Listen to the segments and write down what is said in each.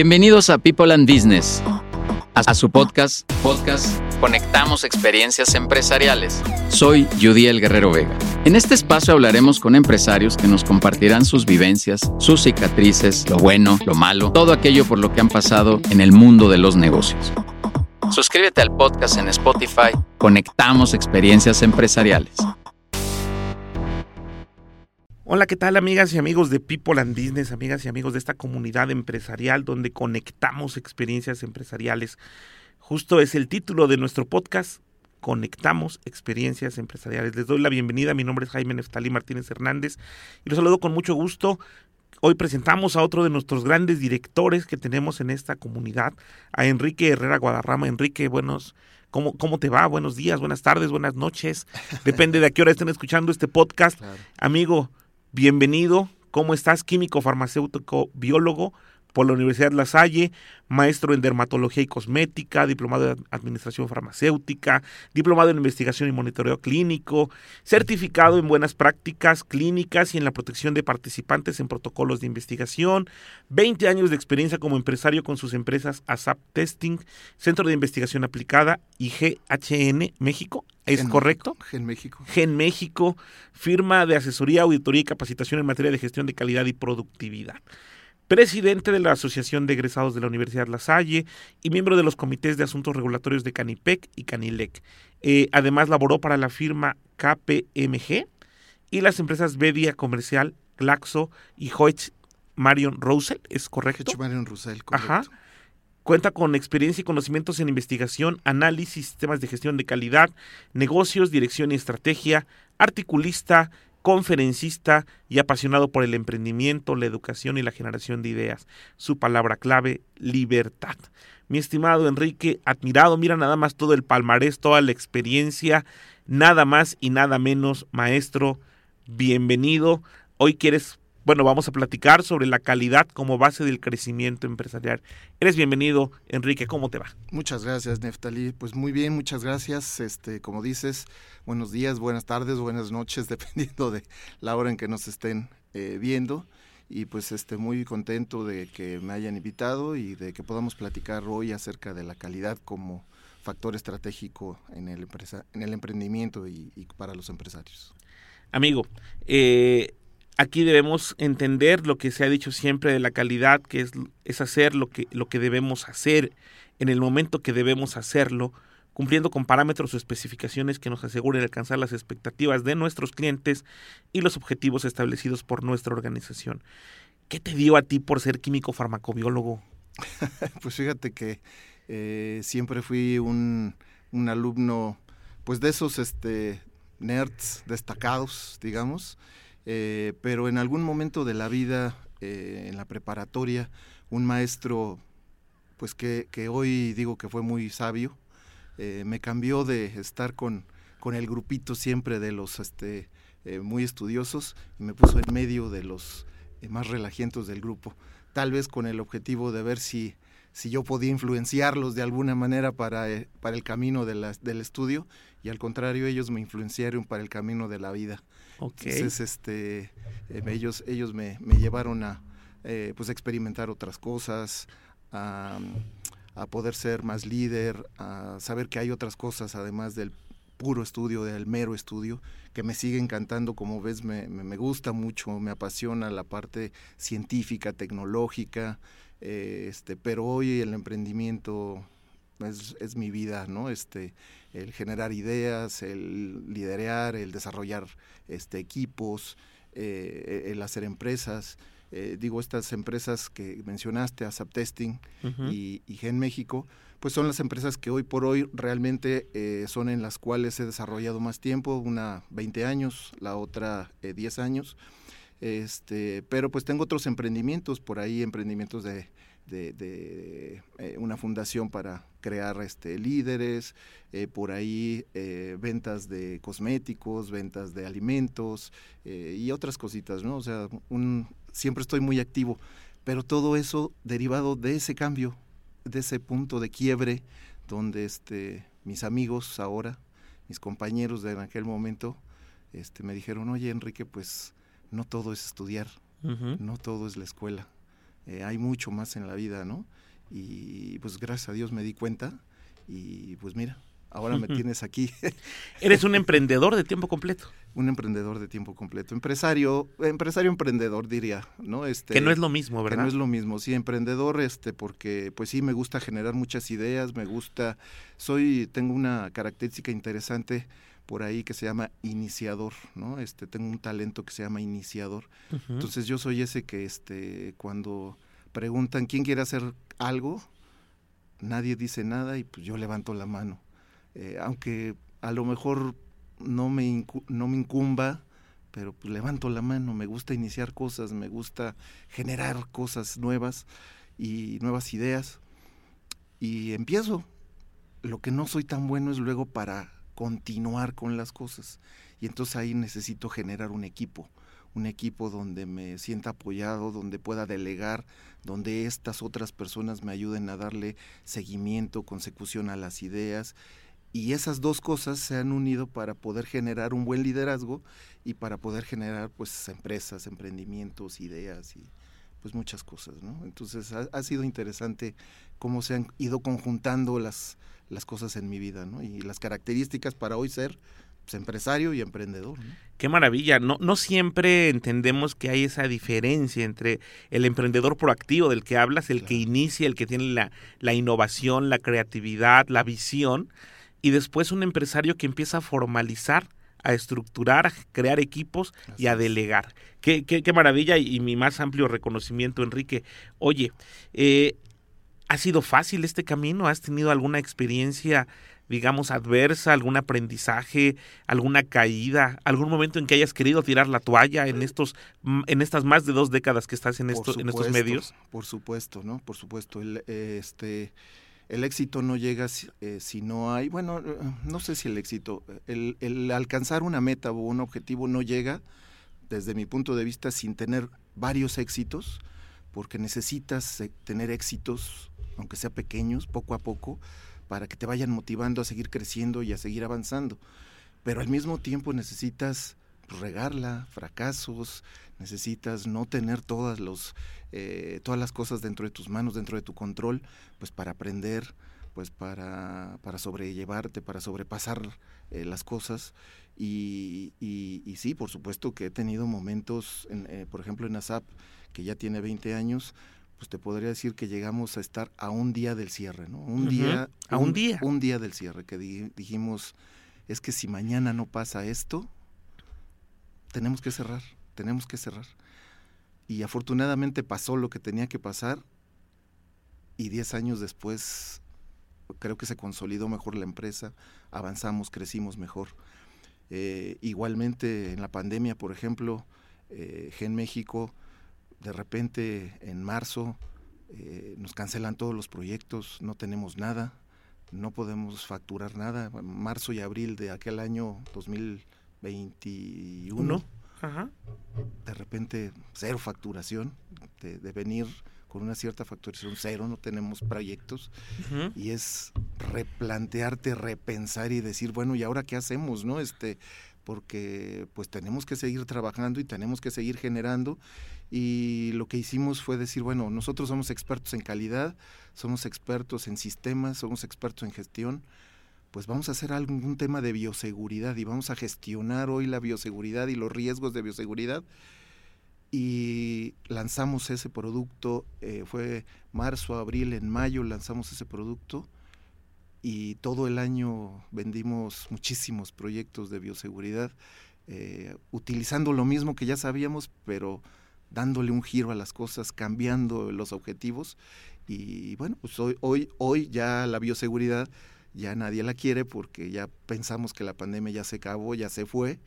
Bienvenidos a People and Business, a su podcast, podcast Conectamos Experiencias Empresariales. Soy Judy El Guerrero Vega. En este espacio hablaremos con empresarios que nos compartirán sus vivencias, sus cicatrices, lo bueno, lo malo, todo aquello por lo que han pasado en el mundo de los negocios. Suscríbete al podcast en Spotify. Conectamos Experiencias Empresariales. Hola, ¿qué tal amigas y amigos de People and Business, amigas y amigos de esta comunidad empresarial donde conectamos experiencias empresariales? Justo es el título de nuestro podcast, Conectamos Experiencias Empresariales. Les doy la bienvenida, mi nombre es Jaime Neftalí Martínez Hernández y los saludo con mucho gusto. Hoy presentamos a otro de nuestros grandes directores que tenemos en esta comunidad, a Enrique Herrera Guadarrama. Enrique, buenos, ¿Cómo, ¿Cómo te va? Buenos días, buenas tardes, buenas noches. Depende de a qué hora estén escuchando este podcast. Amigo, bienvenido. ¿Cómo estás? Químico, farmacéutico, biólogo por la Universidad La Salle, maestro en dermatología y cosmética, diplomado en administración farmacéutica, diplomado en investigación y monitoreo clínico, certificado en buenas prácticas clínicas y en la protección de participantes en protocolos de investigación, 20 años de experiencia como empresario con sus empresas ASAP Testing, Centro de Investigación Aplicada y GHN México. ¿Es correcto? Gen México. Gen México, firma de asesoría, auditoría y capacitación en materia de gestión de calidad y productividad presidente de la Asociación de Egresados de la Universidad La Salle y miembro de los comités de asuntos regulatorios de Canipec y Canilec. Eh, además laboró para la firma KPMG y las empresas Bedia Comercial, Glaxo y Hoyt Marion Russell, ¿es correcto? Marion Russell, correcto. Ajá. Cuenta con experiencia y conocimientos en investigación, análisis, sistemas de gestión de calidad, negocios, dirección y estrategia, articulista, conferencista y apasionado por el emprendimiento, la educación y la generación de ideas. Su palabra clave, libertad. Mi estimado Enrique, admirado, mira nada más todo el palmarés, toda la experiencia, nada más y nada menos, maestro, bienvenido. Hoy quieres bueno, vamos a platicar sobre la calidad como base del crecimiento empresarial. Eres bienvenido, Enrique, ¿cómo te va? Muchas gracias, Neftali. Pues muy bien, muchas gracias. Este, como dices, buenos días, buenas tardes, buenas noches, dependiendo de la hora en que nos estén eh, viendo. Y pues este, muy contento de que me hayan invitado y de que podamos platicar hoy acerca de la calidad como factor estratégico en el, empresa, en el emprendimiento y, y para los empresarios. Amigo, eh, aquí debemos entender lo que se ha dicho siempre de la calidad, que es, hacer lo que, lo que debemos hacer en el momento que debemos hacerlo, cumpliendo con parámetros o especificaciones que nos aseguren alcanzar las expectativas de nuestros clientes y los objetivos establecidos por nuestra organización. ¿Qué te dio a ti por ser químico farmacobiólogo? pues fíjate que eh, siempre fui un, un, alumno, pues de esos este, nerds destacados, digamos, eh, pero en algún momento de la vida, eh, en la preparatoria, un maestro, pues que, que, hoy digo que fue muy sabio, eh, me cambió de estar con, con, el grupito siempre de los este, muy estudiosos y me puso en medio de los más relajientos del grupo, tal vez con el objetivo de ver si si yo podía influenciarlos de alguna manera para, para el camino de del estudio y al contrario ellos me influenciaron para el camino de la vida. Entonces, este, eh, ellos, ellos me, me, llevaron a eh, pues experimentar otras cosas, a, a, poder ser más líder, a saber que hay otras cosas además del puro estudio, del mero estudio, que me sigue encantando, como ves, me, me, gusta mucho, me apasiona la parte científica, tecnológica, eh, este, pero hoy el emprendimiento es, es, mi vida, ¿no? Este, el generar ideas, el liderar, el desarrollar este, equipos, eh, el hacer empresas. Eh, digo, estas empresas que mencionaste, ASAP Testing y, Gen México, pues son las empresas que hoy por hoy realmente eh, son en las cuales he desarrollado más tiempo, una 20 años, la otra 10 años. Este, pero pues tengo otros emprendimientos por ahí, emprendimientos de de, eh, una fundación para crear este, líderes, eh, por ahí eh, ventas de cosméticos, ventas de alimentos y otras cositas, ¿no? O sea, un, siempre estoy muy activo, pero todo eso derivado de ese cambio, de ese punto de quiebre donde este, mis amigos ahora, mis compañeros de aquel momento, este, me dijeron, oye Enrique, pues no todo es estudiar, no todo es la escuela eh, hay mucho más en la vida, ¿no? Y pues gracias a Dios me di cuenta y pues mira, ahora me tienes aquí. Eres un emprendedor de tiempo completo. Un emprendedor de tiempo completo, empresario, empresario emprendedor diría, ¿no? Este, que no es lo mismo, ¿verdad? Que no es lo mismo, sí, emprendedor, este, porque pues sí me gusta generar muchas ideas, me gusta, soy, tengo una característica interesante por ahí que se llama iniciador, ¿no? Este, tengo un talento que se llama iniciador. Entonces yo soy ese que, este, cuando preguntan quién quiere hacer algo, nadie dice nada y pues yo levanto la mano. Eh, aunque a lo mejor no me, no me incumba, pero pues levanto la mano, me gusta iniciar cosas, me gusta generar cosas nuevas y nuevas ideas y empiezo. Lo que no soy tan bueno es luego para continuar con las cosas. Y entonces ahí necesito generar un equipo, un equipo donde me sienta apoyado, donde pueda delegar, donde estas otras personas me ayuden a darle seguimiento, consecución a las ideas. Y esas dos cosas se han unido para poder generar un buen liderazgo y para poder generar pues empresas, emprendimientos, ideas pues muchas cosas, ¿no? Entonces ha, ha sido interesante cómo se han ido conjuntando las, las cosas en mi vida, ¿no? Y las características para hoy ser pues, empresario y emprendedor. Qué maravilla. No, no siempre entendemos que hay esa diferencia entre el emprendedor proactivo del que hablas, el que inicia, el que tiene la, la innovación, la creatividad, la visión, y después un empresario que empieza a formalizar a estructurar, a crear equipos y a delegar. Qué, qué, qué, maravilla y, mi más amplio reconocimiento, Enrique. Oye, eh, ¿Ha sido fácil este camino? ¿Has tenido alguna experiencia, digamos, adversa, algún aprendizaje, alguna caída, algún momento en que hayas querido tirar la toalla en estos, en estas más de dos décadas que estás en, esto, en estos medios? Por supuesto, ¿no? Por supuesto. El, este, el éxito no llega si, eh, si, no hay, bueno, no sé si el éxito, el, el alcanzar una meta o un objetivo no llega, desde mi punto de vista, sin tener varios éxitos, porque necesitas eh, tener éxitos aunque sea pequeños, poco a poco, para que te vayan motivando a seguir creciendo y a seguir avanzando. Pero al mismo tiempo necesitas regarla, fracasos, necesitas no tener todas, los, eh, todas las cosas dentro de tus manos, dentro de tu control, pues para aprender, pues para, para sobrellevarte, para sobrepasar eh, las cosas. Y, y, sí, por supuesto que he tenido momentos, en, eh, por ejemplo en ASAP, que ya tiene 20 años, pues te podría decir que llegamos a estar a un día del cierre, ¿no? Un día. A un, día. Un día del cierre, que dijimos, es que si mañana no pasa esto, tenemos que cerrar, tenemos que cerrar. Y afortunadamente pasó lo que tenía que pasar y diez años después creo que se consolidó mejor la empresa, avanzamos, crecimos mejor. Eh, igualmente en la pandemia, por ejemplo, eh, Gen México de repente en marzo eh, nos cancelan todos los proyectos, no tenemos nada, no podemos facturar nada. Marzo y abril de aquel año 2021, de repente cero facturación, de, venir con una cierta facturación cero, no tenemos proyectos y es replantearte, repensar y decir, bueno, ¿y ahora qué hacemos? ¿No? Este, porque pues tenemos que seguir trabajando y tenemos que seguir generando y lo que hicimos fue decir, bueno, nosotros somos expertos en calidad, somos expertos en sistemas, somos expertos en gestión, pues vamos a hacer algún tema de bioseguridad y vamos a gestionar hoy la bioseguridad y los riesgos de bioseguridad. Y lanzamos ese producto, eh, fue marzo, abril, en mayo lanzamos ese producto y todo el año vendimos muchísimos proyectos de bioseguridad, eh, utilizando lo mismo que ya sabíamos, pero dándole un giro a las cosas, cambiando los objetivos. Y bueno, pues hoy, hoy, hoy ya la bioseguridad ya nadie la quiere porque ya pensamos que la pandemia ya se acabó, ya se fue,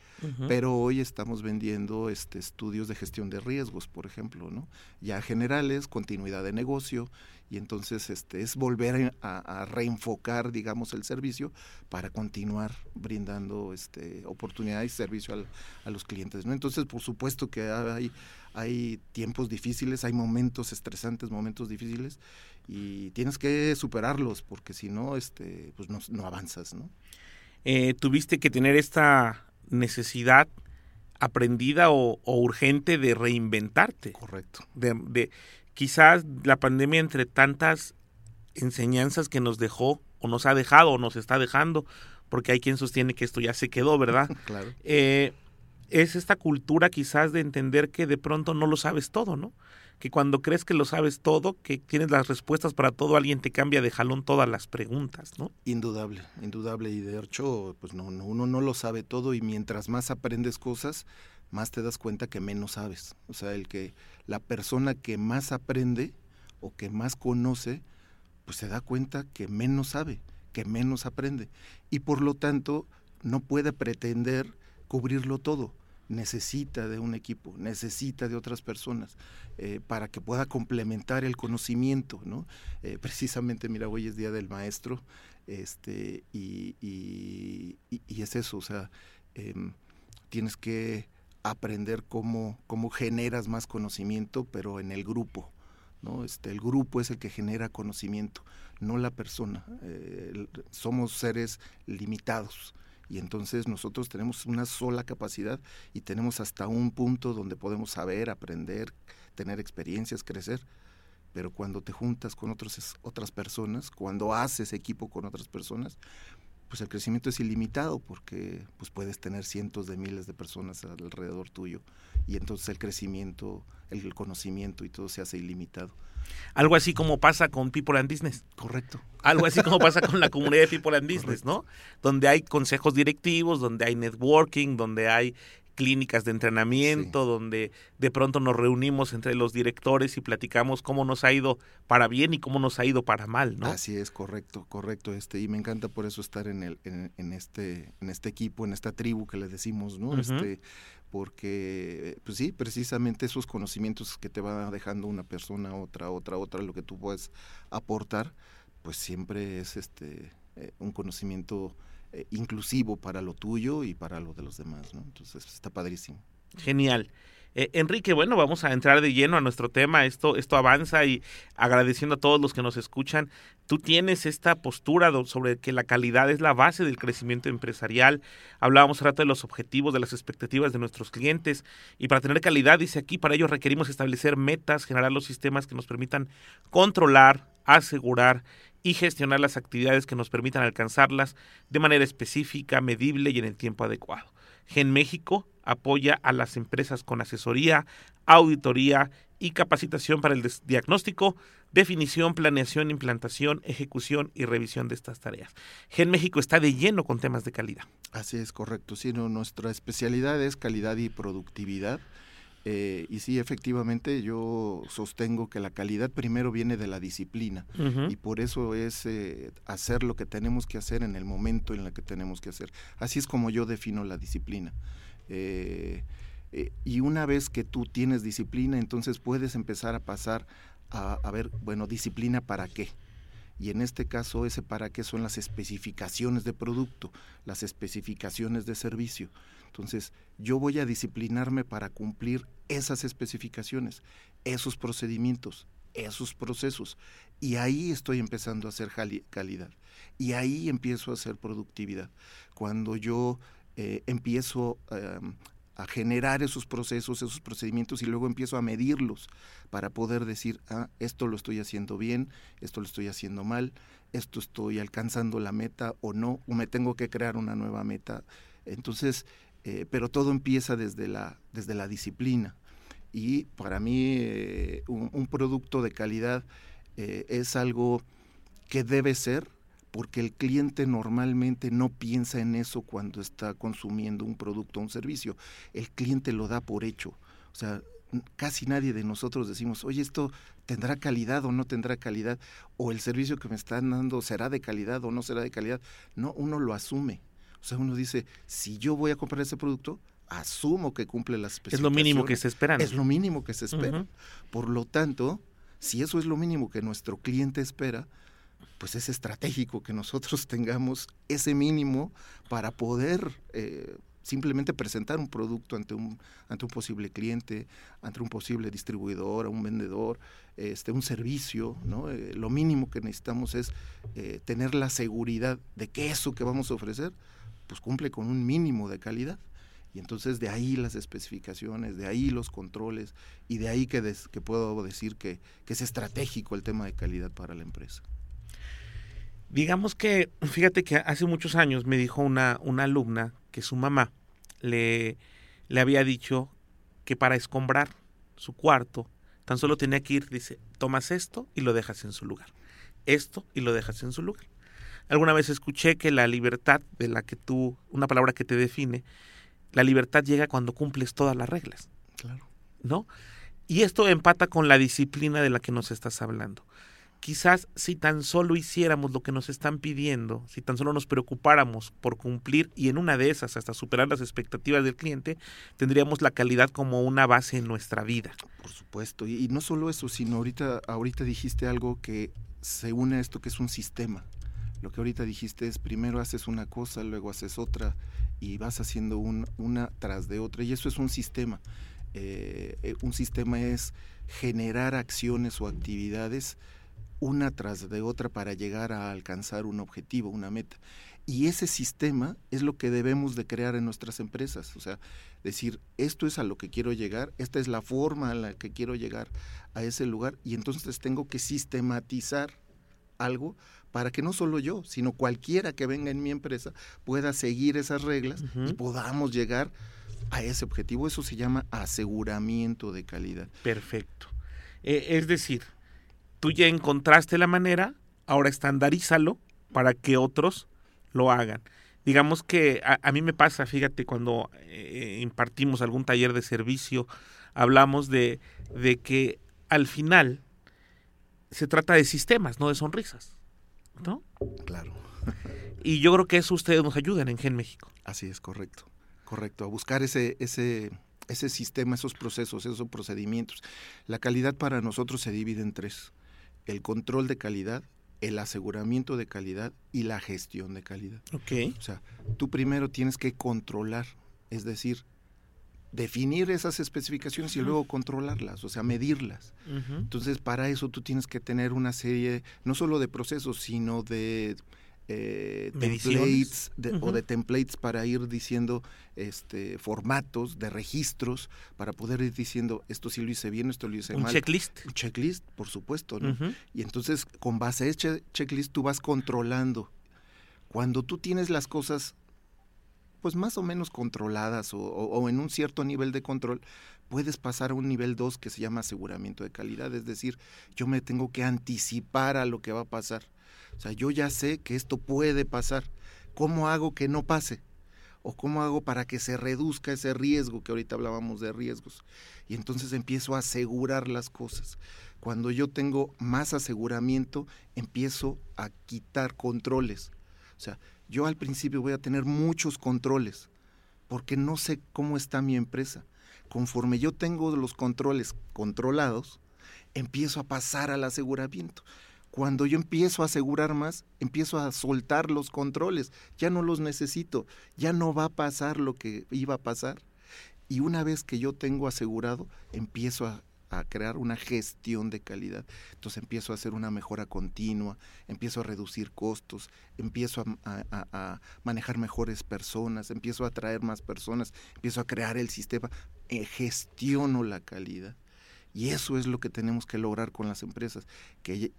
pero hoy estamos vendiendo este, estudios de gestión de riesgos, por ejemplo, ¿no? Ya generales, continuidad de negocio, y entonces este, es volver a, reenfocar, digamos, el servicio para continuar brindando este, oportunidad y servicio a los clientes, ¿no? Entonces, por supuesto que hay, hay tiempos difíciles, hay momentos estresantes, momentos difíciles, y tienes que superarlos porque si no, este, pues no, avanzas, ¿no? Eh, tuviste que tener esta necesidad aprendida o, urgente de reinventarte. Correcto. De, quizás la pandemia entre tantas enseñanzas que nos dejó o nos ha dejado o nos está dejando, porque hay quien sostiene que esto ya se quedó, ¿verdad? claro. Eh, es esta cultura quizás de entender que de pronto no lo sabes todo, ¿no? Que cuando crees que lo sabes todo, que tienes las respuestas para todo, alguien te cambia de jalón todas las preguntas, ¿no? Indudable, indudable. Y de hecho, pues no, no, uno no lo sabe todo y mientras más aprendes cosas, más te das cuenta que menos sabes. O sea, el que la persona que más aprende o que más conoce, pues se da cuenta que menos sabe, que menos aprende. Y por lo tanto, no puede pretender cubrirlo todo necesita de un equipo, necesita de otras personas eh, para que pueda complementar el conocimiento, ¿no? Eh, precisamente, mira, hoy es Día del Maestro, este, y, es eso, o sea, em, tienes que aprender cómo, cómo generas más conocimiento, pero en el grupo, ¿no? Este, el grupo es el que genera conocimiento, no la persona. Eh, somos seres limitados y entonces nosotros tenemos una sola capacidad y tenemos hasta un punto donde podemos saber, aprender, tener experiencias, crecer. Pero cuando te juntas con otros, otras personas, cuando haces equipo con otras personas, pues el crecimiento es ilimitado porque pues puedes tener cientos de miles de personas alrededor tuyo y entonces el crecimiento, el conocimiento y todo se hace ilimitado. Algo así como pasa con People and Business. Correcto. Algo así como pasa con la comunidad de People and Business, ¿no? Donde hay consejos directivos, donde hay networking, donde hay clínicas de entrenamiento, donde de pronto nos reunimos entre los directores y platicamos cómo nos ha ido para bien y cómo nos ha ido para mal, ¿no? Así es, correcto, correcto, este, y me encanta por eso estar en el, en, este, en este equipo, en esta tribu que le decimos, ¿no? Este, porque, pues sí, precisamente esos conocimientos que te va dejando una persona, otra, otra, otra, lo que tú puedes aportar, pues siempre es este eh, un conocimiento eh, inclusivo para lo tuyo y para lo de los demás, ¿no? Entonces está padrísimo. Genial. Eh, Enrique, bueno, vamos a entrar de lleno a nuestro tema. Esto, esto avanza y agradeciendo a todos los que nos escuchan. Tú tienes esta postura sobre que la calidad es la base del crecimiento empresarial. Hablábamos rato de los objetivos, de las expectativas de nuestros clientes. Y para tener calidad, dice aquí, para ello requerimos establecer metas, generar los sistemas que nos permitan controlar, asegurar y gestionar las actividades que nos permitan alcanzarlas de manera específica, medible y en el tiempo adecuado. Gen México apoya a las empresas con asesoría, auditoría y capacitación para el diagnóstico, definición, planeación, implantación, ejecución y revisión de estas tareas. Gen México está de lleno con temas de calidad. Así es, correcto. Sí, nuestra especialidad es calidad y productividad. Eh, y sí, efectivamente, yo sostengo que la calidad primero viene de la disciplina y por eso es eh, hacer lo que tenemos que hacer en el momento en el que tenemos que hacer. Así es como yo defino la disciplina. Eh, y una vez que tú tienes disciplina, entonces puedes empezar a pasar a, a ver, bueno, disciplina para qué y en este caso ese para qué son las especificaciones de producto, las especificaciones de servicio. Entonces, yo voy a disciplinarme para cumplir esas especificaciones, esos procedimientos, esos procesos. Y ahí estoy empezando a hacer calidad. Y ahí empiezo a hacer productividad. Cuando yo eh, empiezo em, a generar esos procesos, esos procedimientos y luego empiezo a medirlos para poder decir, ah, esto lo estoy haciendo bien, esto lo estoy haciendo mal, esto estoy alcanzando la meta o no, o me tengo que crear una nueva meta. Entonces, eh, pero todo empieza desde la, desde la disciplina. Y para mí eh, un, producto de calidad eh, es algo que debe ser porque el cliente normalmente no piensa en eso cuando está consumiendo un producto o un servicio. El cliente lo da por hecho. O sea, casi nadie de nosotros decimos, oye, esto tendrá calidad o no tendrá calidad, o el servicio que me están dando será de calidad o no será de calidad. No, uno lo asume. O sea, uno dice, si yo voy a comprar ese producto, asumo que cumple las especificaciones. Es lo mínimo que se espera. Es lo mínimo que se espera. Por lo tanto, si eso es lo mínimo que nuestro cliente espera, pues es estratégico que nosotros tengamos ese mínimo para poder eh, simplemente presentar un producto ante un, ante un posible cliente, ante un posible distribuidor, un vendedor, este, un servicio, ¿no? Eh, lo mínimo que necesitamos es eh, tener la seguridad de que eso que vamos a ofrecer pues cumple con un mínimo de calidad. Y entonces de ahí las especificaciones, de ahí los controles y de ahí que, puedo decir que es estratégico el tema de calidad para la empresa. Digamos que, fíjate que hace muchos años me dijo una, una alumna que su mamá le, le había dicho que para escombrar su cuarto tan solo tenía que ir, dice, tomas esto y lo dejas en su lugar. Esto y lo dejas en su lugar. Alguna vez escuché que la libertad de la que tú, una palabra que te define, la libertad llega cuando cumples todas las reglas. Claro. ¿No? Y esto empata con la disciplina de la que nos estás hablando quizás si tan solo hiciéramos lo que nos están pidiendo, si tan solo nos preocupáramos por cumplir y en una de esas hasta superar las expectativas del cliente, tendríamos la calidad como una base en nuestra vida. Por supuesto, y, no solo eso, sino ahorita, ahorita dijiste algo que se une a esto que es un sistema. Lo que ahorita dijiste es primero haces una cosa, luego haces otra y vas haciendo una tras de otra y eso es un sistema. Eh, eh, un sistema es generar acciones o actividades una tras de otra para llegar a alcanzar un objetivo, una meta. Y ese sistema es lo que debemos de crear en nuestras empresas, o sea, decir, esto es a lo que quiero llegar, esta es la forma a la que quiero llegar a ese lugar y entonces tengo que sistematizar algo para que no solo yo, sino cualquiera que venga en mi empresa pueda seguir esas reglas y podamos llegar a ese objetivo. Eso se llama aseguramiento de calidad. Perfecto. Eh, es decir, tú ya encontraste la manera, ahora estandarízalo para que otros lo hagan. Digamos que a, mí me pasa, fíjate, cuando eh, impartimos algún taller de servicio, hablamos de, de que al final se trata de sistemas, no de sonrisas. ¿No? Claro. y yo creo que eso ustedes nos ayudan en Gen México. Así es, correcto. Correcto. A buscar ese, ese, ese sistema, esos procesos, esos procedimientos. La calidad para nosotros se divide en tres el control de calidad, el aseguramiento de calidad y la gestión de calidad. Ok. O sea, tú primero tienes que controlar, es decir, definir esas especificaciones y luego controlarlas, o sea, medirlas. Entonces, para eso tú tienes que tener una serie, no solo de procesos, sino de eh, templates o de templates para ir diciendo este formatos de registros para poder ir diciendo esto sí lo hice bien, esto lo hice mal. Un checklist. Un checklist, por supuesto, ¿no? Y entonces con base a ese checklist tú vas controlando. Cuando tú tienes las cosas pues más o menos controladas o, o, en un cierto nivel de control, puedes pasar a un nivel 2 que se llama aseguramiento de calidad, es decir, yo me tengo que anticipar a lo que va a pasar. O sea, yo ya sé que esto puede pasar. ¿Cómo hago que no pase? ¿O cómo hago para que se reduzca ese riesgo que ahorita hablábamos de riesgos? Y entonces empiezo a asegurar las cosas. Cuando yo tengo más aseguramiento, empiezo a quitar controles. O sea, yo al principio voy a tener muchos controles porque no sé cómo está mi empresa. Conforme yo tengo los controles controlados, empiezo a pasar al aseguramiento. Cuando yo empiezo a asegurar más, empiezo a soltar los controles, ya no los necesito, ya no va a pasar lo que iba a pasar. Y una vez que yo tengo asegurado, empiezo a, crear una gestión de calidad. Entonces empiezo a hacer una mejora continua, empiezo a reducir costos, empiezo a, manejar mejores personas, empiezo a atraer más personas, empiezo a crear el sistema, eh, gestiono la calidad. Y eso es lo que tenemos que lograr con las empresas, que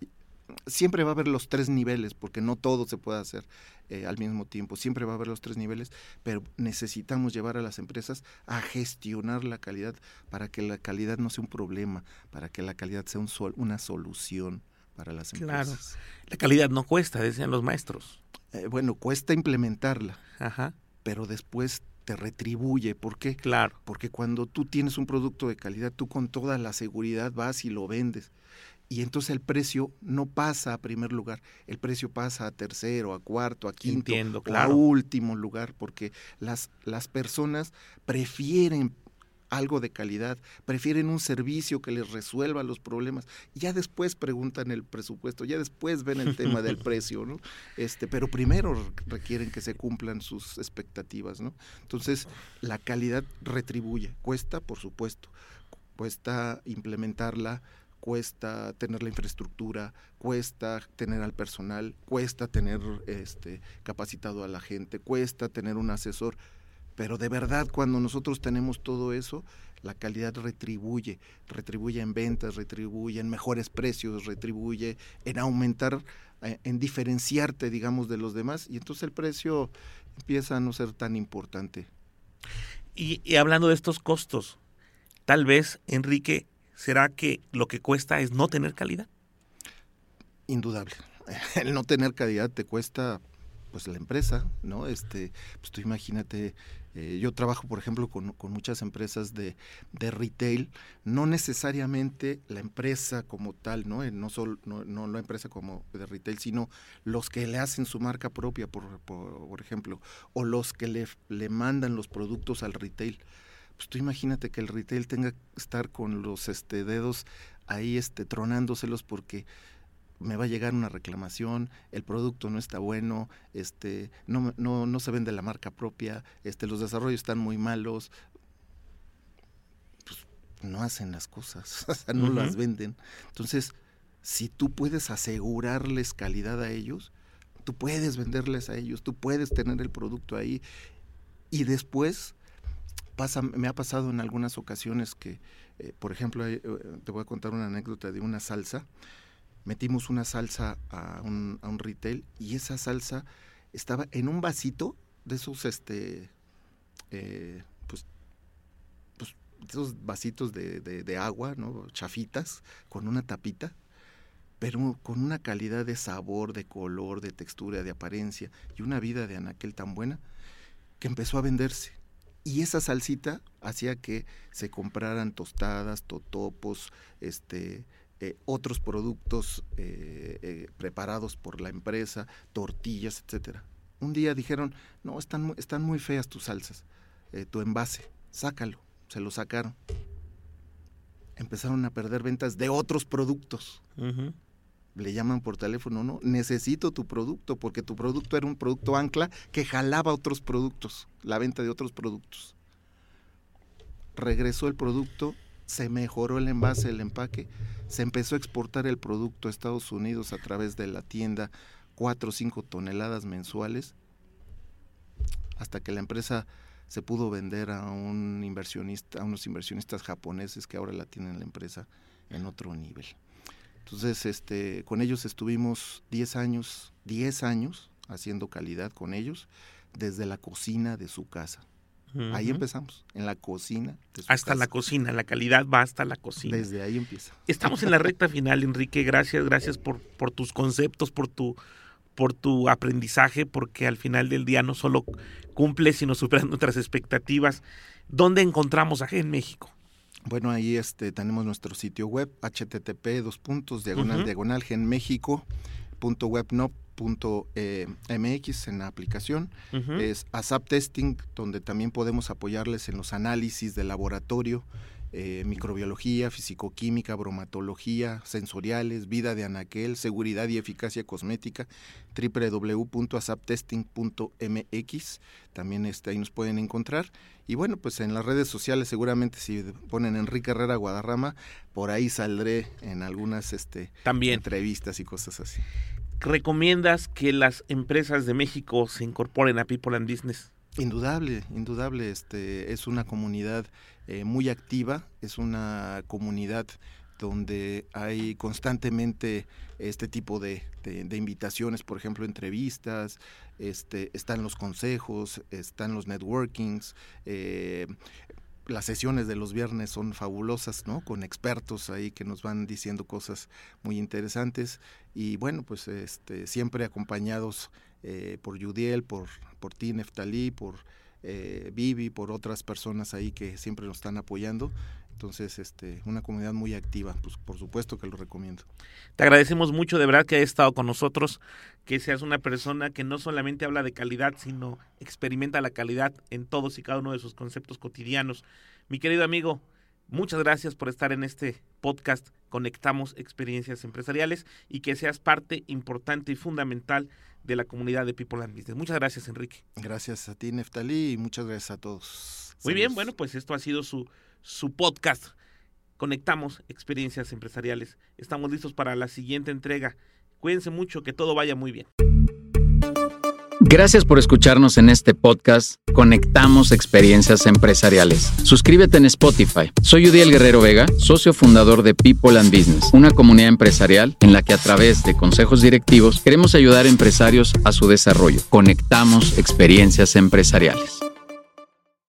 siempre va a haber los tres niveles, porque no todo se puede hacer eh, al mismo tiempo, siempre va a haber los tres niveles, pero necesitamos llevar a las empresas a gestionar la calidad para que la calidad no sea un problema, para que la calidad sea un sol, una solución para las empresas. Claro, la calidad no cuesta, decían los maestros. Eh, bueno, cuesta implementarla, Ajá. pero después te retribuye. ¿Por qué? Claro. Porque cuando tú tienes un producto de calidad, tú con toda la seguridad vas y lo vendes y entonces el precio no pasa a primer lugar, el precio pasa a tercero, a cuarto, a quinto, a último lugar, porque las, las personas prefieren algo de calidad, prefieren un servicio que les resuelva los problemas. Ya después preguntan el presupuesto, ya después ven el tema del precio, ¿no? Este, pero primero requieren que se cumplan sus expectativas, ¿no? Entonces, la calidad retribuye, cuesta, por supuesto, cuesta implementarla, cuesta tener la infraestructura, cuesta tener al personal, cuesta tener este capacitado a la gente, cuesta tener un asesor, Pero de verdad, cuando nosotros tenemos todo eso, la calidad retribuye, retribuye en ventas, retribuye en mejores precios, retribuye en aumentar, eh, en diferenciarte, digamos, de los demás, y entonces el precio empieza a no ser tan importante. Y, hablando de estos costos, tal vez, Enrique, ¿será que lo que cuesta es no tener calidad? Indudable. El no tener calidad te cuesta pues la empresa, ¿no? Este, pues tú imagínate eh, yo trabajo, por ejemplo, con, muchas empresas de, retail, no necesariamente la empresa como tal, no, no solo no, la empresa como de retail, sino los que le hacen su marca propia, por, por, ejemplo, o los que le, le mandan los productos al retail. Pues tú imagínate que el retail tenga que estar con los este, dedos ahí este, tronándoselos porque me va a llegar una reclamación, el producto no está bueno, este, no, no, no se vende la marca propia, este, los desarrollos están muy malos, pues no hacen las cosas, no las venden. Entonces, si tú puedes asegurarles calidad a ellos, tú puedes venderles a ellos, tú puedes tener el producto ahí. Y después me ha pasado en algunas ocasiones que, eh, por ejemplo, eh, te voy a contar una anécdota de una salsa metimos una salsa a un, a un retail y esa salsa estaba en un vasito de esos, este, eh, pues, pues, esos vasitos de, de, agua, ¿no? Chafitas, con una tapita, pero con una calidad de sabor, de color, de textura, de apariencia y una vida de anaquel tan buena que empezó a venderse. Y esa salsita hacía que se compraran tostadas, totopos, este, eh, otros productos eh, eh, preparados por la empresa, tortillas, etcétera. Un día dijeron, no, están, están muy feas tus salsas, tu envase, sácalo. Se lo sacaron. Empezaron a perder ventas de otros productos. Le llaman por teléfono, no, necesito tu producto, porque tu producto era un producto ancla que jalaba otros productos, la venta de otros productos. Regresó el producto, se mejoró el envase, el empaque, se empezó a exportar el producto a Estados Unidos a través de la tienda, 4 o 5 toneladas mensuales, hasta que la empresa se pudo vender a un inversionista, a unos inversionistas japoneses que ahora la tienen la empresa en otro nivel. Entonces, este, con ellos estuvimos 10 años, 10 años haciendo calidad con ellos desde la cocina de su casa. Ahí empezamos, en la cocina. hasta la cocina, la calidad va hasta la cocina. Desde ahí empieza. Estamos en la recta final, Enrique. Gracias, gracias por, por tus conceptos, por tu, por tu aprendizaje, porque al final del día no solo cumple, sino supera nuestras expectativas. ¿Dónde encontramos a en México? Bueno, ahí este, tenemos nuestro sitio web, http dos puntos, diagonal, diagonal, eh, .mx en la aplicación. Es ASAP Testing, donde también podemos apoyarles en los análisis de laboratorio, eh, microbiología, fisicoquímica, bromatología, sensoriales, vida de anaquel, seguridad y eficacia cosmética, www.asaptesting.mx. También este, ahí nos pueden encontrar. Y bueno, pues en las redes sociales seguramente si ponen Enrique Herrera Guadarrama, por ahí saldré en algunas este, También. entrevistas y cosas así. ¿recomiendas que las empresas de México se incorporen a People and Business? Indudable, indudable. Este es una comunidad eh, muy activa, es una comunidad donde hay constantemente este tipo de, invitaciones, por ejemplo, entrevistas, este, están los consejos, están los networkings, eh, las sesiones de los viernes son fabulosas, ¿no? Con expertos ahí que nos van diciendo cosas muy interesantes y bueno, pues este, siempre acompañados eh, por Yudiel, por, por ti, Neftalí, por eh, Vivi, por otras personas ahí que siempre nos están apoyando. Entonces, este, una comunidad muy activa, pues por supuesto que lo recomiendo. Te agradecemos mucho de verdad que hayas estado con nosotros, que seas una persona que no solamente habla de calidad, sino experimenta la calidad en todos y cada uno de sus conceptos cotidianos. Mi querido amigo, muchas gracias por estar en este podcast Conectamos Experiencias Empresariales y que seas parte importante y fundamental de la comunidad de People and Business. Muchas gracias, Enrique. Gracias a ti, Neftalí, y muchas gracias a todos. Muy bien, bueno, pues esto ha sido su su podcast. Conectamos experiencias empresariales. Estamos listos para la siguiente entrega. Cuídense mucho, que todo vaya muy bien. Gracias por escucharnos en este podcast Conectamos Experiencias Empresariales. Suscríbete en Spotify. Soy Udiel Guerrero Vega, socio fundador de People and Business, una comunidad empresarial en la que a través de consejos directivos queremos ayudar a empresarios a su desarrollo. Conectamos Experiencias Empresariales.